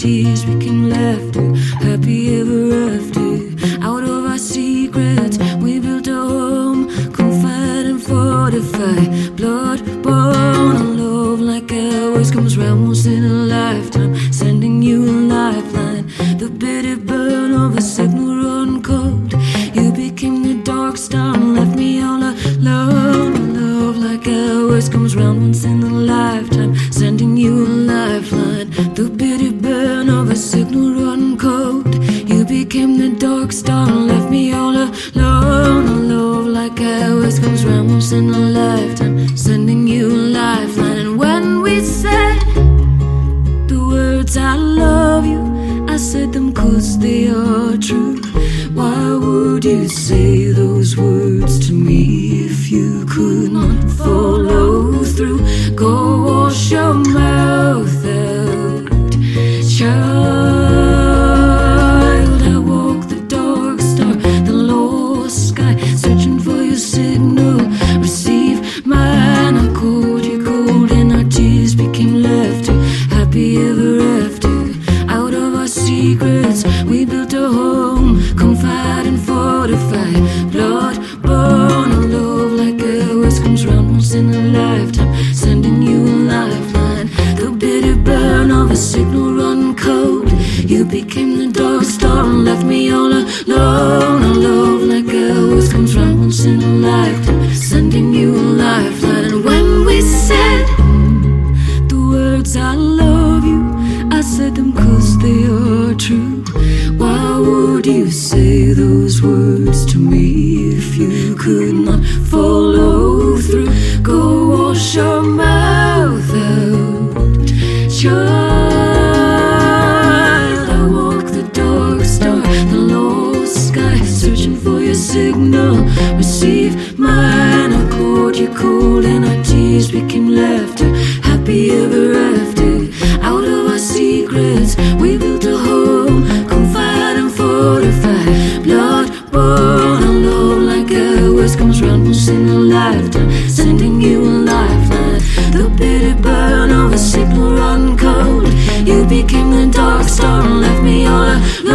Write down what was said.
tears became laughter, happy ever after. Out of our secrets, we built a home, confide and fortify. Blood, bone, and love like ours comes round once in a lifetime. Sending you a lifeline, the bitter burn of a signal. Signal run cold. You became the dark star and left me all alone. Love like I always comes round once in a lifetime, sending you a lifeline. And when we said the words I love you, I said them cause they are true. Why would you say those words to me if you could not follow through? Go became the dark Receive mine. I called you cold, and our tears became laughter. Happy ever after. Out of our secrets, we built a home, confide and fortify. Blood, bone, and love like always comes round once in a lifetime, sending you a lifeline. The bitter burn of a signal run cold. You became the dark star and left me all alone.